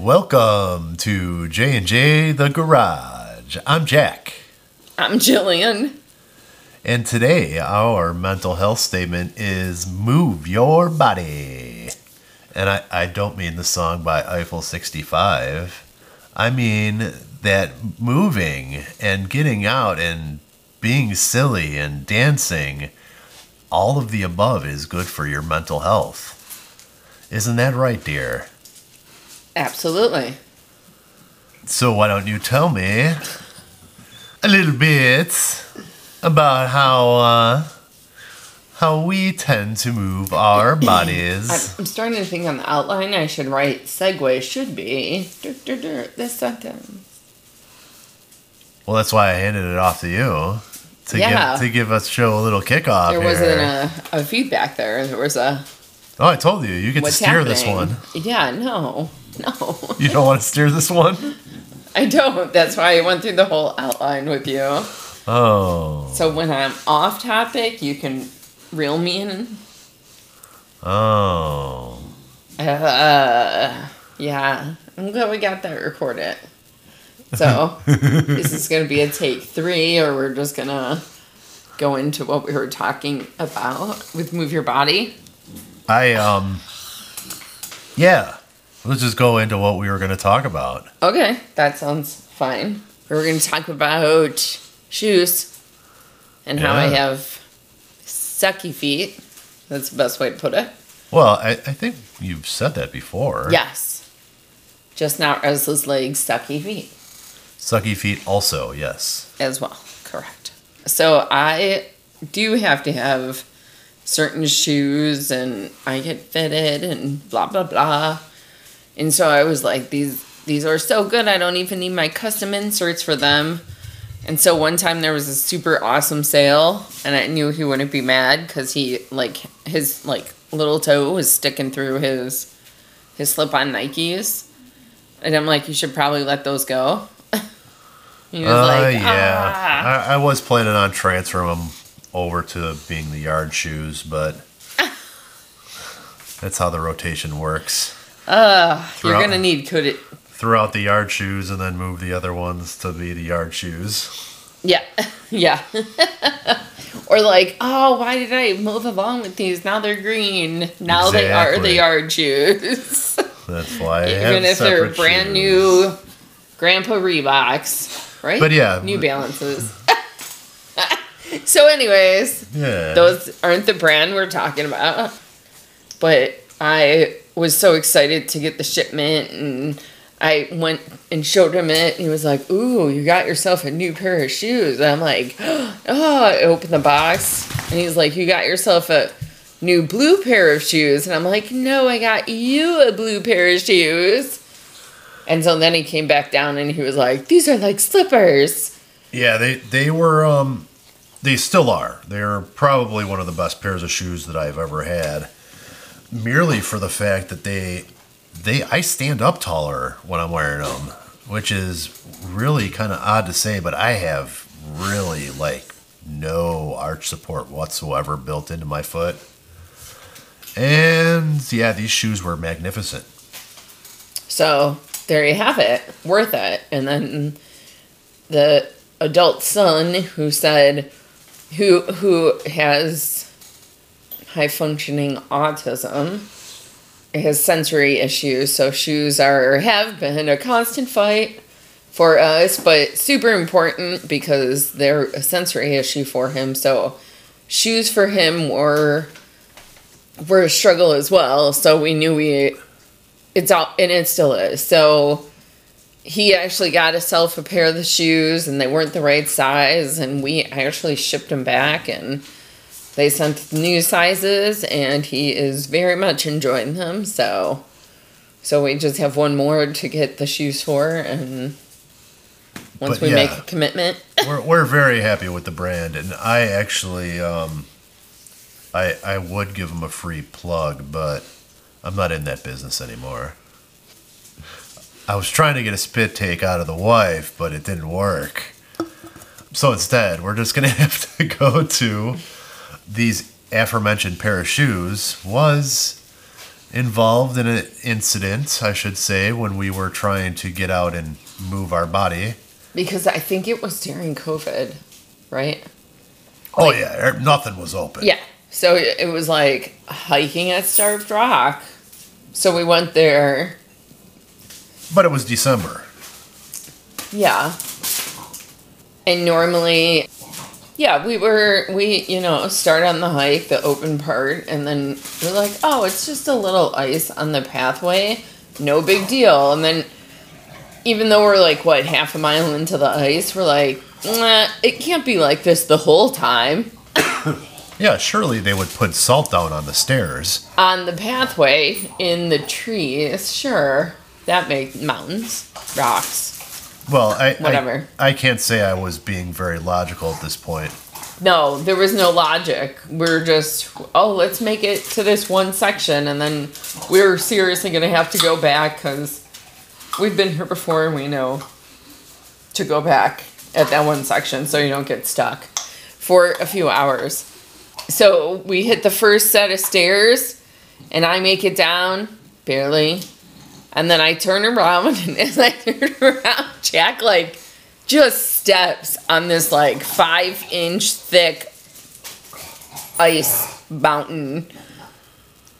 Welcome to J and J the Garage. I'm Jack, I'm Jillian. and today our mental health statement is "Move your body." And I, I don't mean the song by Eiffel 65. I mean that moving and getting out and being silly and dancing, all of the above is good for your mental health. Isn't that right, dear? Absolutely. So why don't you tell me a little bit about how uh, how we tend to move our bodies? I'm starting to think on the outline I should write segue should be dur, dur, dur, this sentence. Well, that's why I handed it off to you to Yeah. give to give us show a little kickoff. There here. wasn't a, a feedback there. There was a oh, I told you you get to steer happening. this one. Yeah, no, no, You don't want to steer this one? I don't. That's why I went through the whole outline with you. Oh, So when I'm off topic, you can reel me in. oh. Uh, yeah, I'm glad we got that recorded. So, is this going to be a take three, or we're just going to go into what we were talking about with Move Your Body? I um, yeah. Let's just go into what we were going to talk about. Okay, that sounds fine. We're going to talk about shoes and how I have sucky feet. That's the best way to put it. Well, I, I think you've said that before. Yes. Just not restless legs, sucky feet. Sucky feet also, yes. as well. Correct. So I do have to have certain shoes and I get fitted and blah blah blah. And so I was like these these are so good I don't even need my custom inserts for them. And so one time there was a super awesome sale and I knew he wouldn't be mad cuz he like his like little toe was sticking through his his slip-on Nikes. And I'm like you should probably let those go. he was Uh, like, yeah. "Ah." I, I was planning on transferring them over to being the yard shoes, but that's how the rotation works. Uh, you're gonna need could it Throw out the yard shoes and then move the other ones to be the yard shoes. yeah yeah or like oh why did i move along with these now they're green now they are the Exactly. yard shoes That's why I even if they're brand shoes. new grandpa reeboks right But yeah. new balances so anyways Yeah. those aren't the brand we're talking about. But I was so excited to get the shipment and I went and showed him it. He was like, Ooh, you got yourself a new pair of shoes. And I'm like, Oh, I opened the box. And he's like, You got yourself a new blue pair of shoes. And I'm like, No, I got you a blue pair of shoes. And so then he came back down and he was like, These are like slippers. Yeah, they they were um they still are. They're probably one of the best pairs of shoes that I've ever had. Merely for the fact that they they I stand up taller when I'm wearing them, which is really kind of odd to say, but I have really like no arch support whatsoever built into my foot. And yeah, these shoes were magnificent. So there you have it, worth it. And then the adult son who said, who who has high functioning autism, has sensory issues. So shoes are have been a constant fight for us, but super important because they're a sensory issue for him. So shoes for him were were a struggle as well. So we knew we it's all and it still is. So he actually got himself a pair of the shoes and they weren't the right size and we actually shipped them back and they sent new sizes and he is very much enjoying them. So so we just have one more to get the shoes for and once But we yeah. make a commitment. we're we're very happy with the brand, and I actually um, I I would give them a free plug, but I'm not in that business anymore. I was trying to get a spit take out of the wife, but it didn't work. So instead, we're just gonna have to go to these aforementioned pair of shoes. Was involved in an incident, I should say, when we were trying to get out and move our body. Because I think it was during COVID, right? Oh Like- yeah, er- nothing was open. Yeah. So it it was like hiking at Starved Rock. So we went there. But it was December. Yeah. And normally, yeah, we were, we, you know, start on the hike, the open part, and then we're like, oh, it's just a little ice on the pathway. No big deal. And then, even though we're like, what, half a mile into the ice, we're like, nah, it can't be like this the whole time. Yeah, surely they would put salt down on the stairs. On the pathway, in the trees, sure, that makes mountains, rocks. Well, I, Whatever. I I can't say I was being very logical at this point. No, there was no logic. We're just, oh, let's make it to this one section, and then we're seriously gonna have to go back because we've been here before and we know to go back at that one section so you don't get stuck for a few hours. So we hit the first set of stairs, and I make it down barely, and then I turn around, and as I turn around, Jack like just steps on this like five inch thick ice mountain.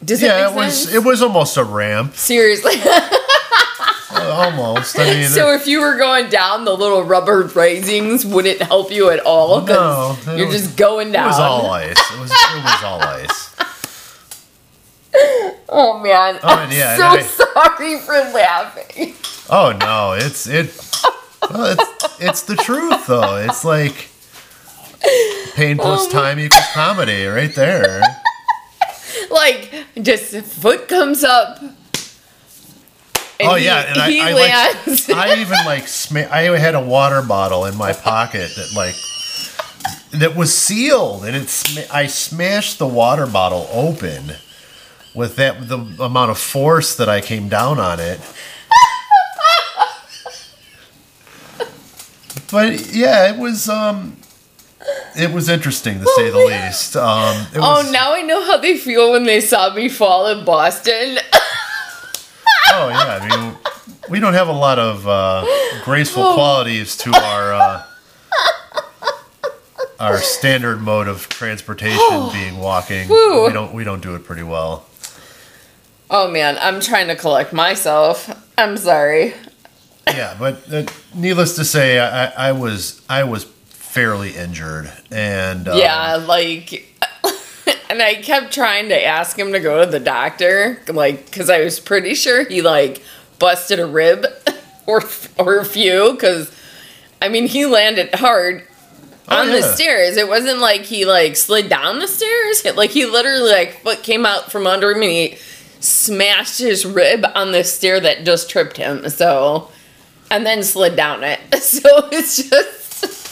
Does Yeah, it it was sense? it was almost a ramp. Seriously. Uh, almost. I mean, so if you were going down, the little rubber raisings wouldn't help you at all No, you're was- just going down. it was all ice. It was it was all ice. oh man, Oh, I'm yeah, so I- sorry for laughing. Oh no, it's it. Well, it's it's the truth though. It's like pain plus Oh, um, time equals comedy right there. Like just foot comes up. and oh he- yeah, and I, he I like I even like sma- I had a water bottle in my pocket that like that was sealed, and it sma- I smashed the water bottle open with that the amount of force that I came down on it. But yeah, it was um, it was interesting to say the least. Um, it Oh, now I know how they feel when they saw me fall in Boston. Oh yeah, I mean, we don't have a lot of uh, graceful qualities to our uh, our standard mode of transportation being walking. We don't we don't do it pretty well. Oh man, I'm trying to collect myself. I'm sorry. Yeah, but uh, needless to say, I, I was I was fairly injured, and uh, Yeah, like, and I kept trying to ask him to go to the doctor, like, because I was pretty sure he like busted a rib or or a few, because I mean he landed hard Oh, on the stairs. It wasn't like he like slid down the stairs. It, like he literally like foot came out from under he smashed his rib on the stair that just tripped him. So, and then slid down it. So it's just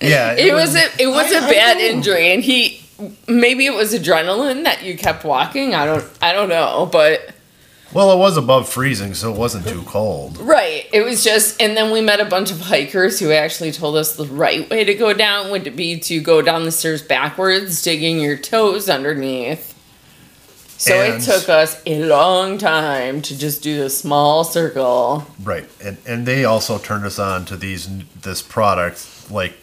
yeah, it was a it was a I- I bad injury, and he maybe it was adrenaline that you kept walking. I don't I don't know, but Well, it was above freezing, so it wasn't too cold. right, it was just. And then we met a bunch of hikers who actually told us the right way to go down would be to go down the stairs backwards, digging your toes underneath. So And- it took us a long time to just do the small circle. Right, and and they also turned us on to these this product like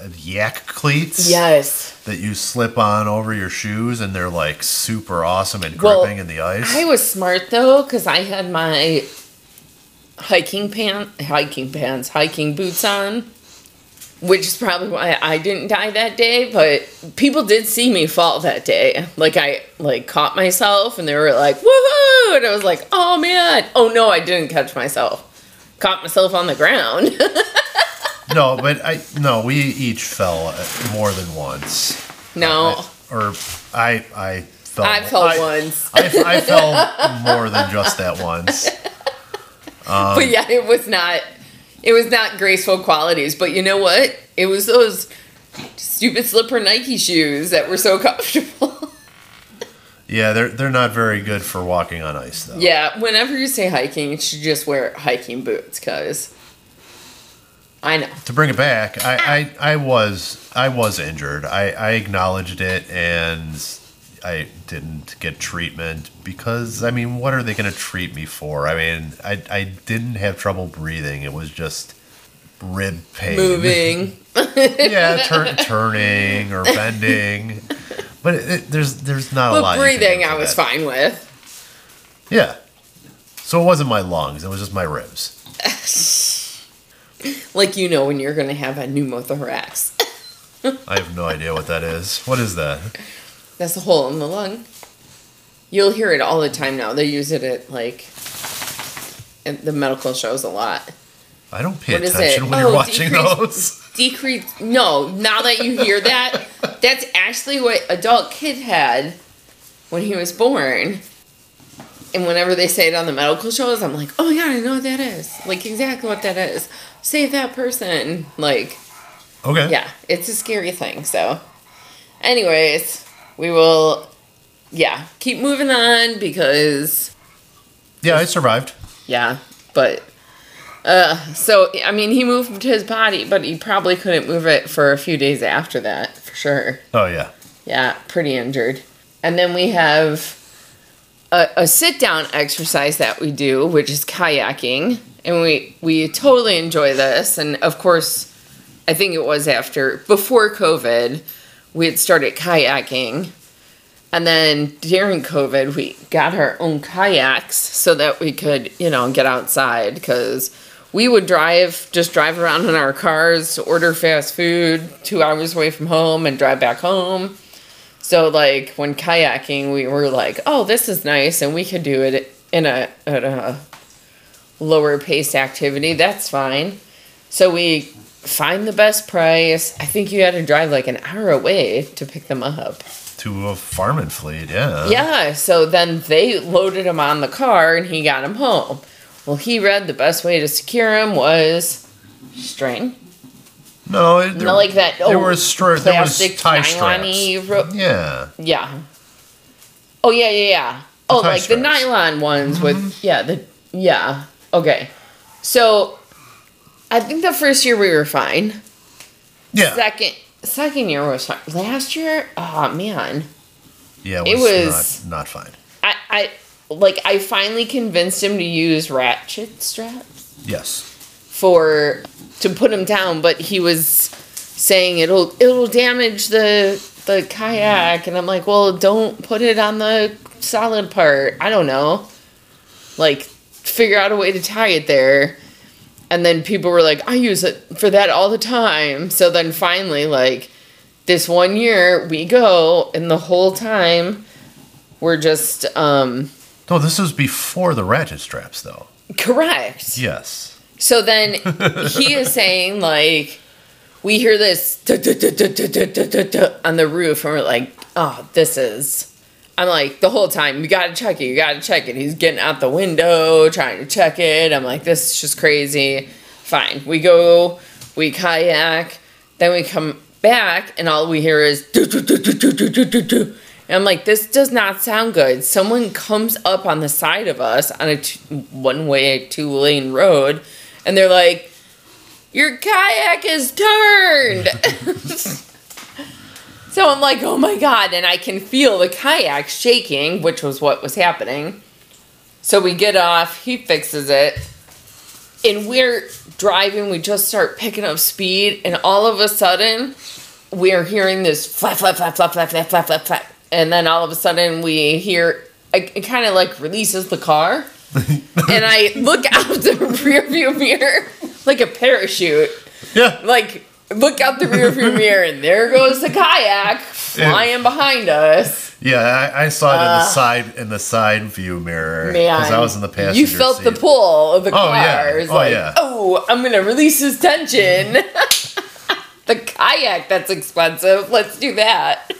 uh, yak cleats. Yes. that you slip on over your shoes and they're like super awesome and Well, gripping in the ice. I was smart though, because I had my hiking pant, hiking pants, hiking boots on, which is probably why I didn't die that day. But people did see me fall that day. Like I like caught myself, and they were like, "Woohoo!" And I was like, "Oh man!" Oh no, I didn't catch myself. Caught myself on the ground. no, but I no, we each fell more than once. no, I- or I I fell. I fell I, once. I, I fell more than just that once. Um, but yeah, it was not. It was not graceful qualities. But you know what? It was those stupid slipper Nike shoes that were so comfortable. Yeah, they're they're not very good for walking on ice though. yeah, whenever you say hiking, you should just wear hiking boots, cause I know. To bring it back, I, I, I was I was injured. I, I acknowledged it and I didn't get treatment because I mean, what are they going to treat me for? I mean, I I didn't have trouble breathing. It was just rib pain, Moving. yeah, turn, turning or bending. But it, it, there's there's not a lot. breathing, I was that. fine with. Yeah. So it wasn't my lungs. It was just my ribs. Like you know when you're going to have a pneumothorax. I have no idea what that is. What is that? That's a hole in the lung. You'll hear it all the time now. They use it at like at the medical shows a lot. I don't pay What attention it? when Oh, you're watching decrease- those. Decrease. No, now that you hear that, that's actually what adult kid had when he was born. And whenever they say it on the medical shows, I'm like, oh my god, I know what that is. Like exactly what that is. Save that person. Like, Okay. yeah, it's a scary thing. So, anyways, we will, yeah, keep moving on because Yeah, I survived. yeah, but uh so I mean he moved his body, but he probably couldn't move it for a few days after that, for sure. Oh yeah. Yeah, pretty injured. And then we have a, a sit down exercise that we do, which is kayaking. And we we totally enjoy this. And of course, I think it was after before COVID, we had started kayaking. And then during COVID, we got our own kayaks so that we could, you know, get outside because we would drive, just drive around in our cars, order fast food two hours away from home, and drive back home. So, like, when kayaking, we were like, oh, this is nice, and we could do it in a, at a lower paced activity. That's fine. So, we find the best price. I think you had to drive like an hour away to pick them up. To a Farm and Fleet, yeah. Yeah, so then they loaded him on the car and he got him home. Well, he read the best way to secure him was string. No, it, there, Not like that. There oh, was stri- there was tie straps. ro- Yeah. yeah. Oh yeah, yeah, yeah. Oh, tie like the nylon ones with mm-hmm. yeah the yeah. Okay, so I think the first year we were fine. Yeah. Second second year was fine. Last year, oh man. yeah. it It was- was, not, not fine. I, I like I finally convinced him to use ratchet straps Yes. for to put him down, but he was saying it'll it'll damage the the kayak, and I'm like, well, don't put it on the solid part. I don't know, like figure out a way to tie it there and then people were like, I use it for that all the time. So then finally, like this one year, we go, and the whole time we're just. um No, this was before the ratchet straps, though. Correct. Yes. So then he is saying, like, we hear this on the roof, and we're like, oh, this is I'm like the whole time, you gotta check it, you gotta check it. He's getting out the window, trying to check it. I'm like, this is just crazy. Fine. We go, we kayak, then we come back and all we hear is do do do do do do do do. And I'm like, this does not sound good. Someone comes up on the side of us on a t- one way, two lane road, and they're like, your kayak is turned. so I'm like, oh my God. And I can feel the kayak shaking, which was what was happening. So we get off, he fixes it, and we're driving. We just start picking up speed, and all of a sudden, we're hearing this flap, flap, flap, flap, flap, flap, flap, flap, flap. And then all of a sudden, we hear it, it kind of like releases the car. and I look out the rear view mirror like a parachute. Yeah. Like, look out the rear view mirror, and there goes the kayak flying behind us. Yeah, I, I saw it in the side in the side view mirror Uh, because I was in the passenger You felt seat. the pull of the car. yeah. Oh, like, yeah. oh, I'm gonna release his tension. the kayak that's expensive. Let's do that.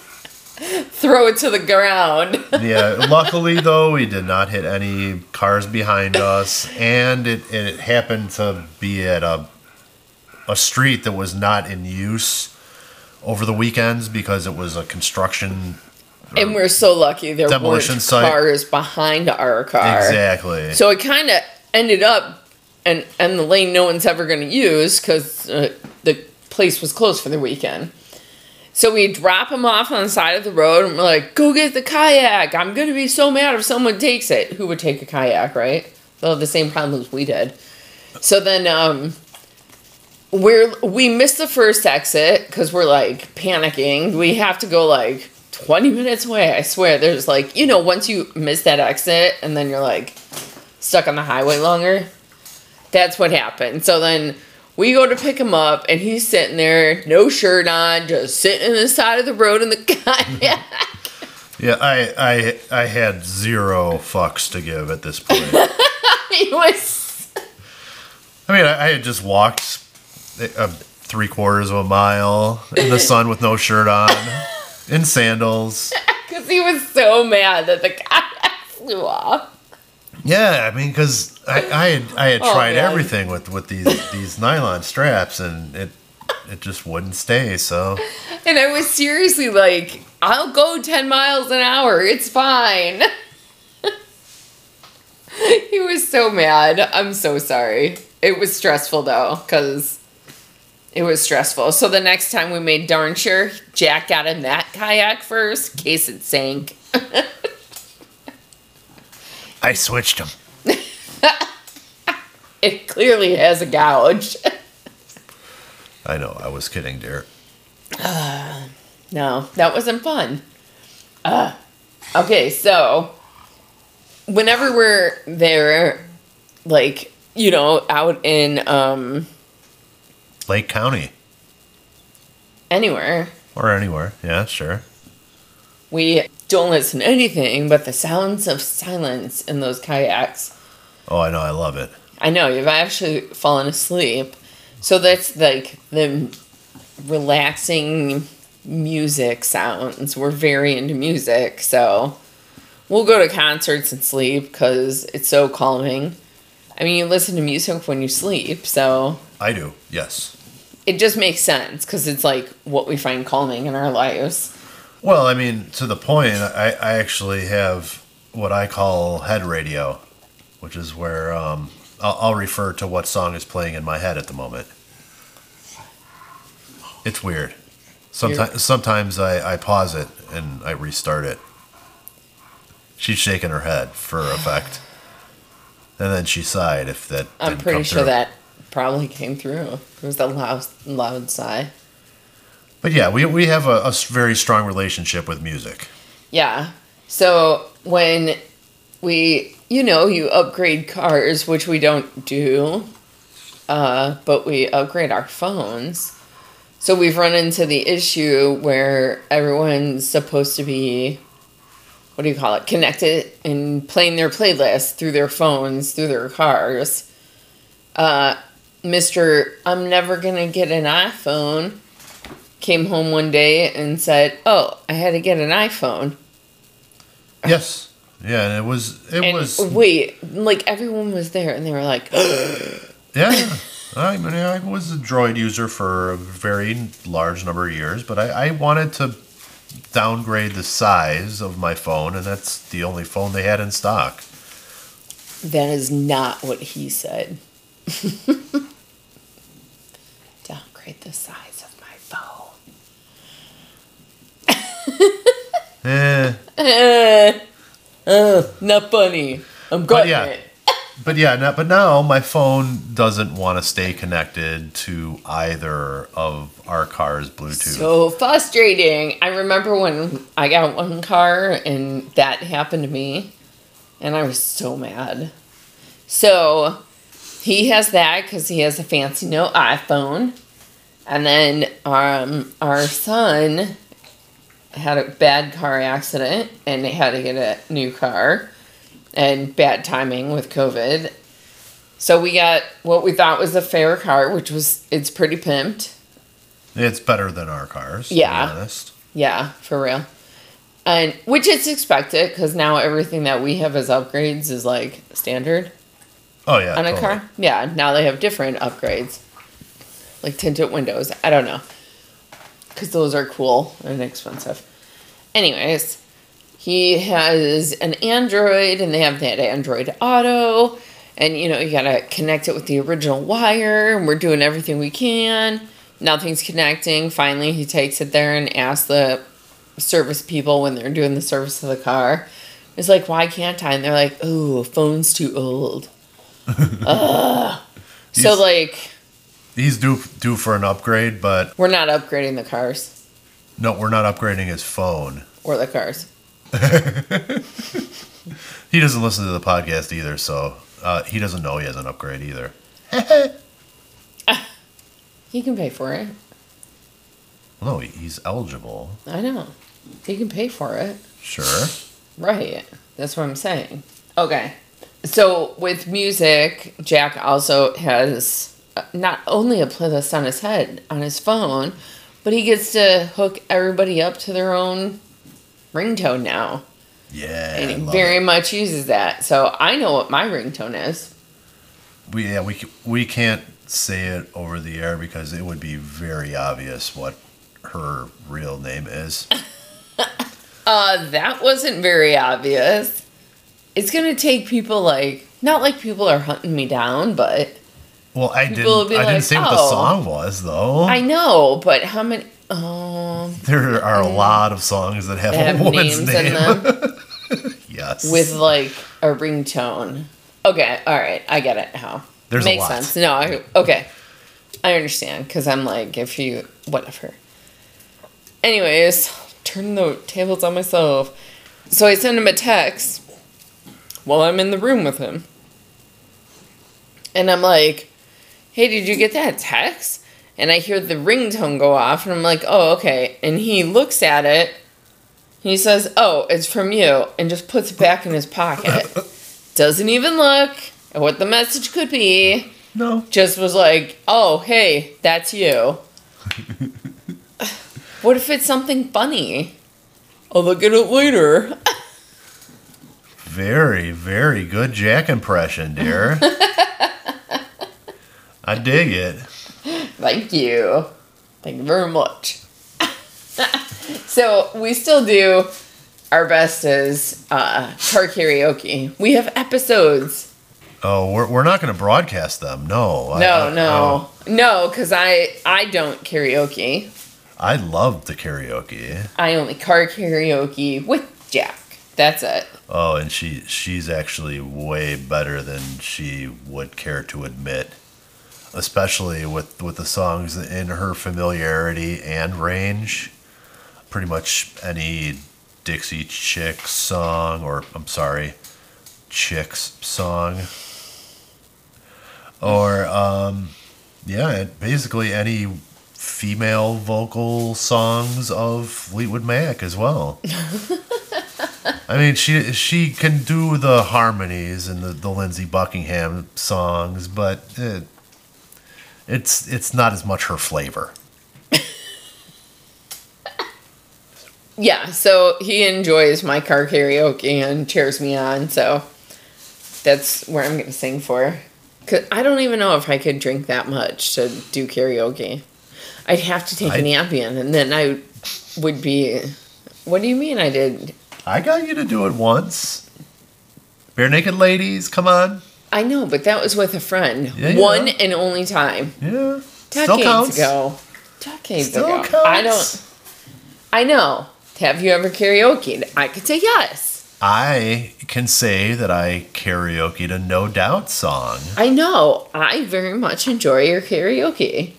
Throw it to the ground. yeah. Luckily, though, we did not hit any cars behind us, and it it happened to be at a a street that was not in use over the weekends because it was a construction. and we're so lucky there Demolition weren't site. cars behind our car. Exactly. So it kind of ended up, and and the lane no one's ever going to use because uh, the place was closed for the weekend. So we drop him off on the side of the road and we're like, go get the kayak. I'm going to be so mad if someone takes it. Who would take a kayak, right? They'll have the same problems we did. So then um, we're we missed the first exit because we're like panicking. We have to go like 20 minutes away. I swear. There's like, you know, once you miss that exit and then you're like stuck on the highway longer. That's what happened. So then we go to pick him up and he's sitting there, no shirt on, just sitting in the side of the road in the kayak. Mm-hmm. Yeah, I I I had zero fucks to give at this point. he was I mean, I, I had just walked uh, three quarters of a mile in the sun with no shirt on, in sandals. because he was so mad that the kayak flew off. Yeah, I mean, because I, I had I had Oh, tried man. everything with with these these nylon straps, and it it just wouldn't stay. So And I was seriously like, I'll go 10 miles an hour. It's fine. he was so mad. I'm so sorry. It was stressful though, because it was stressful. So the next time we made darn sure Jack got in that kayak first, in case it sank. I switched him. It clearly has a gouge. I know, I was kidding, dear. No, that wasn't fun. Uh, okay, so whenever we're there, like, you know, out in um Lake County anywhere, or anywhere. Yeah, sure. we don't listen to anything but the sounds of silence in those kayaks. Oh, I know, I love it. I know, you've actually fallen asleep. So that's like the relaxing music sounds. We're very into music, so we'll go to concerts and sleep because it's so calming. I mean, you listen to music when you sleep, so I do. Yes. It just makes sense because it's like what we find calming in our lives. Well, I mean, to the point, I, I actually have what I call head radio, which is where um, I'll, I'll refer to what song is playing in my head at the moment. It's weird. Sometimes, sometimes I, I pause it and I restart it. She's shaking her head for effect, and then she sighed. If that, I'm pretty sure through. that probably came through. It was a loud, loud sigh. But yeah, we we have a very strong relationship with music. Yeah. So when we, you know, you upgrade cars, which we don't do, uh, but we upgrade our phones. So we've run into the issue where everyone's supposed to be, what do you call it, connected and playing their playlist through their phones, through their cars. Uh, Mr. I'm never to get an iPhone came home one day and said, "Oh, I had to get an iPhone." Yes, yeah, and it was it And was wait, like everyone was there, and they were like, Yeah, I mean, I was a Droid user for a very large number of years, but I, I wanted to downgrade the size of my phone, and that's the only phone they had in stock. "That is not what he said." The size of my phone. Eh, Uh, uh, not funny. I'm gutting yeah. it. but yeah, no, but now my phone doesn't want to stay connected to either of our car's Bluetooth. So frustrating. I remember when I got one car and that happened to me, and I was so mad. So he has that because he has a fancy new iPhone, and then um, our son had a bad car accident and they had to get a new car, and bad timing with COVID. So we got what we thought was a fair car, which was it's pretty pimped. it's better than our cars. Yeah. To be honest. Yeah, for real. And which is expected because now everything that we have as upgrades is like standard Oh yeah. on a totally. car. Yeah, now they have different upgrades, like tinted windows. I don't know, because those are cool and expensive. Anyways, he has an Android, and they have that Android Auto, and you know you gotta connect it with the original wire, and we're doing everything we can. Nothing's connecting. Finally, he takes it there and asks the service people when they're doing the service of the car. It's like, why can't I? And they're like, oh, phone's too old. So, like, He's due due for an upgrade, but we're not upgrading the cars no, we're not upgrading his phone. or the cars. He doesn't listen to the podcast either, so uh, he doesn't know he has an upgrade either. He can pay for it. No, he's eligible. I know. He can pay for it. Sure. Right. That's what I'm saying. Okay. So with music, Jack also has not only a playlist on his head, on his phone, but he gets to hook everybody up to their own ringtone now. Yeah. And he very it. much uses that. So I know what my ringtone is. We yeah we we can't say it over the air because it would be very obvious what her real name is. Uh, that wasn't very obvious. It's gonna take people like not like people are hunting me down, but Well, I People didn't. I like, didn't say what the "Oh." song was though. I know. But how many? Um, there are a lot of songs that have, have a woman's name. in them. yes. with like a ringtone. Okay, all right, I get it now. There's a Makes sense. No, I okay, I understand because I'm like, if you whatever. Anyways, turn the tables on myself. So I send him a text while I'm in the room with him, and I'm like, "Hey, did you get that text?" And I hear the ringtone go off, and I'm like, "Oh, okay." And he looks at it. He says, "Oh, it's from you," and just puts it back in his pocket. Doesn't even look at what the message could be. no. Just was like, "Oh, hey, that's you." what if it's something funny? I'll look at it later. Very, very good Jack impression, dear. I dig it. Thank you. Thank you very much. so we still do our best as uh, car karaoke. We have episodes Oh, we're, we're not going to broadcast them. No. I- No, I- no, no, because I I don't karaoke. I love the karaoke. I only car karaoke with Jack. That's it. Oh, and she she's actually way better than she would care to admit, especially with with the songs in her familiarity and range. Pretty much any Dixie Chicks song, or I'm sorry, Chicks song, or um, yeah, basically any female vocal songs of Fleetwood Mac as well. I mean, she she can do the harmonies and the, the Lindsey Buckingham songs, but it, it's it's not as much her flavor. Yeah, so he enjoys my car karaoke and cheers me on. So that's where I'm gonna sing for. Cause I don't even know if I could drink that much to do karaoke. I'd have to take I- an Ambien, and then I would be. What do you mean I did? I got you to do it once. Barenaked Ladies, come on. I know, but that was with a friend. Yeah, yeah. One and only time. Yeah, Decades ago. Decades Still ago. counts. I don't. I know. Have you ever karaoke? I could say yes. I can say that I karaokeed a No Doubt song. I know. I very much enjoy your karaoke.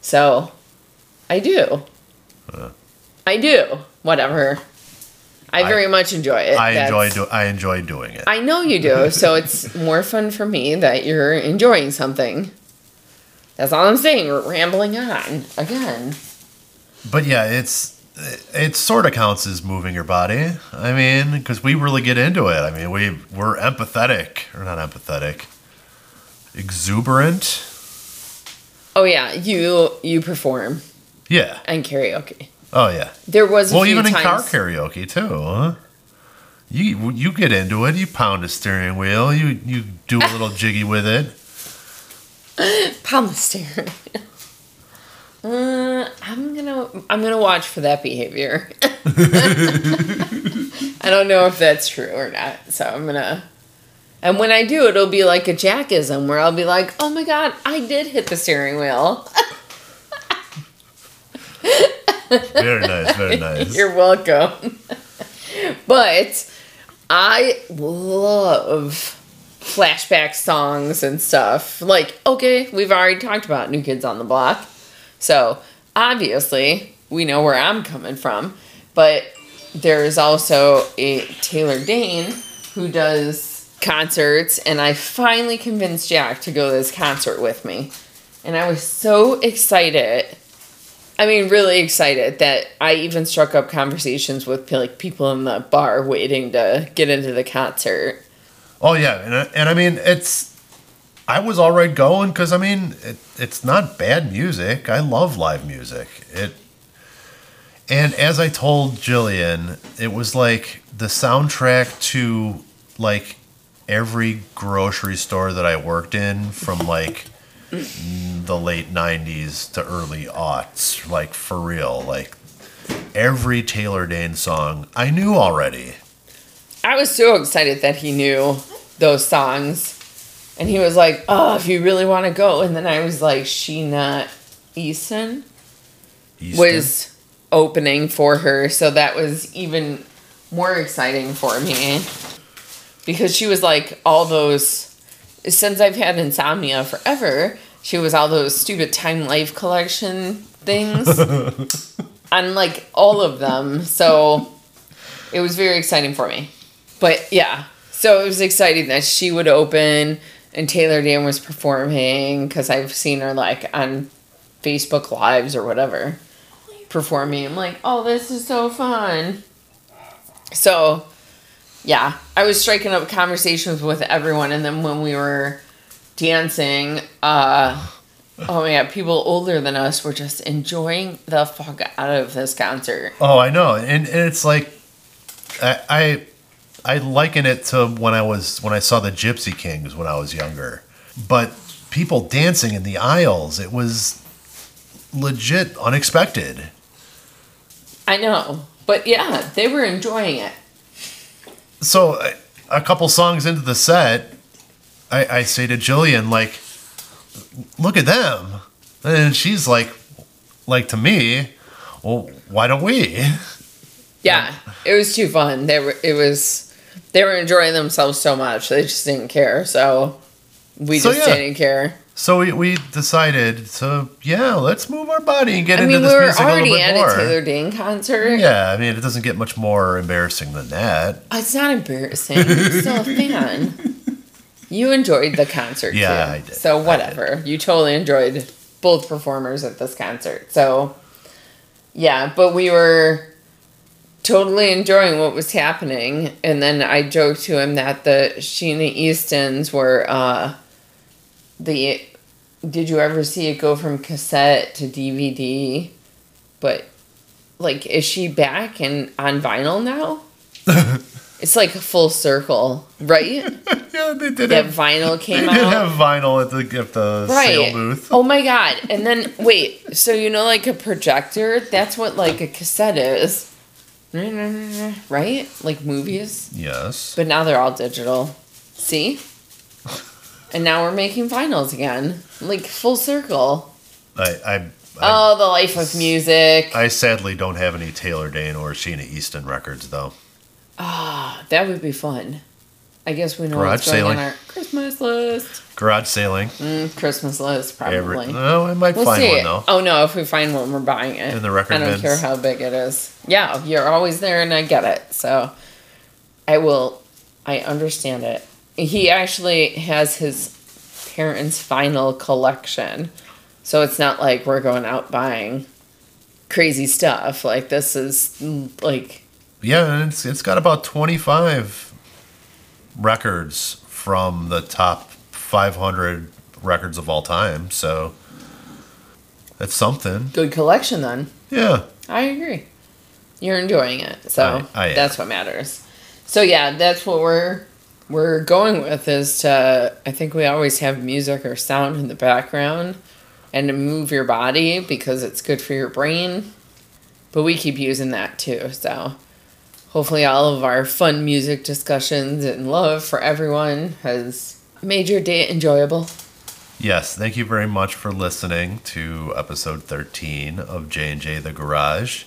So, I do. Uh. I do. Whatever. I I- very much enjoy it. I enjoy do I enjoy doing it. I know you do. So it's more fun for me that you're enjoying something. That's all I'm saying. We're rambling on again. But yeah, it's it sort of counts as moving your body. I mean, because we really get into it. I mean, we we're empathetic or not empathetic, exuberant. Oh yeah, you you perform Yeah. and karaoke. Oh yeah. There was a Well, even in car karaoke too. Huh? You you get into it. You pound a steering wheel. You you do a little jiggy with it. Pound the steering. Uh, I'm gonna I'm gonna watch for that behavior. I don't know if that's true or not, so I'm gonna. And when I do, it'll be like a jackism where I'll be like, "Oh my god, I did hit the steering wheel." Very nice, very nice. You're welcome. but I love flashback songs and stuff. Like, okay, we've already talked about New Kids on the Block. So, obviously, we know where I'm coming from. But there's also a Taylor Dayne who does concerts, and I finally convinced Jack to go to this concert with me. And I was so excited. I mean, really excited that I even struck up conversations with like people in the bar waiting to get into the concert. Oh yeah, and I, and I mean it's. I was all right going because I mean it, it's not bad music. I love live music. It. And as I told Jillian, it was like the soundtrack to like every grocery store that I worked in from like the late 90s to early aughts like for real like every Taylor Dayne song I knew already I was so excited that he knew those songs. And he was like, Oh, if you really want to go. And then I was like, Sheena Easton Easton. was opening for her. So that was even more exciting for me. Because she was like all those, since I've had insomnia forever, she was all those stupid Time Life collection things. on like all of them. So it was very exciting for me. But yeah, so it was exciting that she would open and Taylor Dayne was performing because I've seen her like on Facebook Lives or whatever performing. I'm like, oh, this is so fun. So yeah, I was striking up conversations with everyone, and then when we were dancing, uh, oh god, people older than us were just enjoying the fuck out of this concert. Oh, I know, and, and it's like, I, I I liken it to when I was when I saw the Gypsy Kings when I was younger, but people dancing in the aisles, it was legit unexpected. I know, but yeah, they were enjoying it. So a couple songs into the set, I, I say to Jillian like, "Look at them," and she's like, like to me, well, why don't we? Yeah, it was too fun. They were. It was. They were enjoying themselves so much. They just didn't care. So we So, just yeah. didn't care. So we, we decided so yeah, let's move our body and get I into mean, we this were music a little already bit at more. a Taylor Dayne concert. Yeah, I mean, it doesn't get much more embarrassing than that. It's not embarrassing. You're still a fan. You enjoyed the concert Yeah, too. I did. So whatever. You totally enjoyed both performers at this concert. So yeah, but we were totally enjoying what was happening. And then I joked to him that the Sheena Eastons were uh the did you ever see it go from cassette to DVD? But like is she back and on vinyl now? it's like a full circle, right? yeah, they did that have vinyl they came did have vinyl at the at the sale booth. Oh my god. And then wait, so you know like a projector, that's what like a cassette is. Right? Like movies. Yes. But now they're all digital. See? And now we're making vinyls again. Like full circle. I I I, Oh, the life of music. I sadly don't have any Taylor Dayne or Sheena Easton records though. Ah, that would be fun. I guess we know Garage what's going sailing. on our Christmas list. Garage sailing. Mm, Christmas list, probably. Every, no, I might We'll find see. one though. Oh no, if we find one, we're buying it. In the record I don't bins. care how big it is. Yeah, you're always there, and I get it. So, I will. I understand it. He actually has his parents' final collection, so it's not like we're going out buying crazy stuff. Like this is like Yeah, and it's it's got about twenty five records from the top five hundred records of all time. So that's something. good collection. Then Yeah. I agree. You're enjoying it, so I- I that's what matters. So yeah, that's what we're we're going with is to. I think we always have music or sound in the background, and to move your body because it's good for your brain. But we keep using that too. So hopefully, all of our fun music discussions and love for everyone has made your day enjoyable. Yes, thank you very much for listening to episode 13 of J&J The Garage.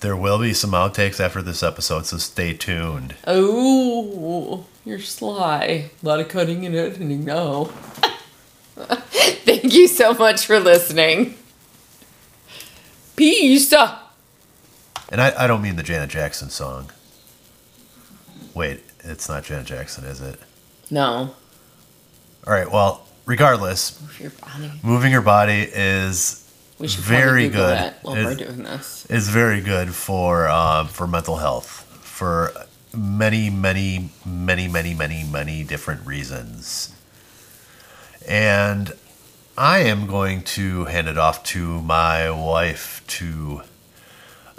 There will be some outtakes after this episode, so stay tuned. Oh, you're sly. A lot of cutting and editing now. Thank you so much for listening. Peace. And I, I don't mean the Janet Jackson song. Wait, it's not Janet Jackson, is it? No. All right, well, regardless, Move your body. moving your body is We should Very Google good. that while It- we're doing this. is very good for um, for mental health for many many many many many many different reasons and i am going to hand it off to my wife to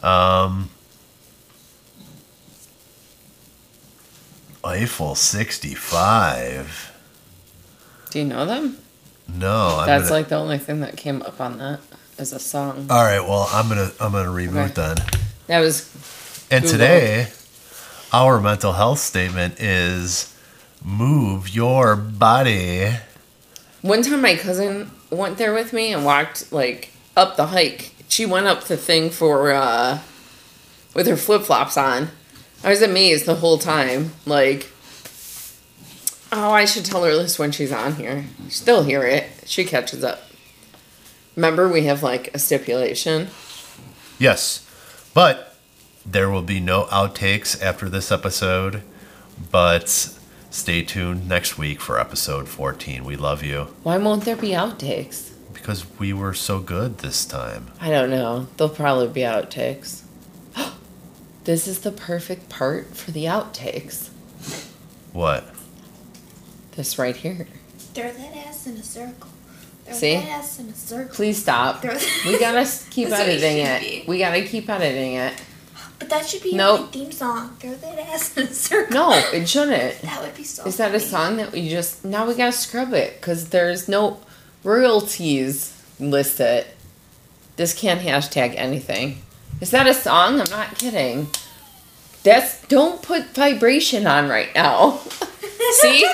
um eiffel 65 Do you know them? no I'm That's gonna, like the only thing that came up on that as a song. all right well i'm gonna i'm gonna reboot Okay. then That was And today, our mental health statement is move your body. one time my cousin went there with me and walked like up the hike. She went up the thing for uh with her flip flops on. I was amazed the whole time. Like Oh, I should tell her this when she's on here. She'll hear it. She catches up. Remember we have like a stipulation. Yes, but there will be no outtakes after this episode. But stay tuned next week for episode 14. We love you Why won't there be outtakes? Because we were so good this time. I don't know. There'll probably be outtakes. this is the perfect part for the outtakes. What? This right here. Throw that ass in a circle. Throw See? that ass in a circle. Please stop. Throw that- We gotta keep That's what it editing it. be. We gotta keep editing it. But that should be Nope. my theme song. Throw that ass in a circle. No, it shouldn't. That would be so. Is that a song that we just now we gotta scrub it because there's no royalties list it. This can't hashtag anything. Is that a song? I'm not kidding. That's don't put vibration on right now. See?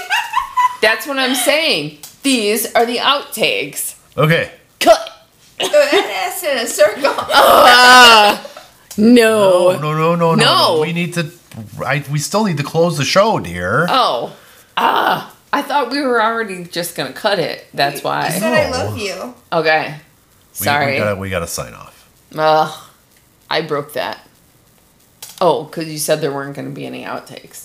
That's what I'm saying. These are the outtakes. Okay. Cut. Throw that ass in a circle. Ah, no. No, no, no, no, no. No. We need to. I, we still need to close the show, dear. Oh. Ah. I thought we were already just gonna cut it. That's I why. said I love oh. you. Okay. We- Sorry. We, gotta, we gotta sign off. Ugh, I broke that. Oh, because you said there weren't going to be any outtakes.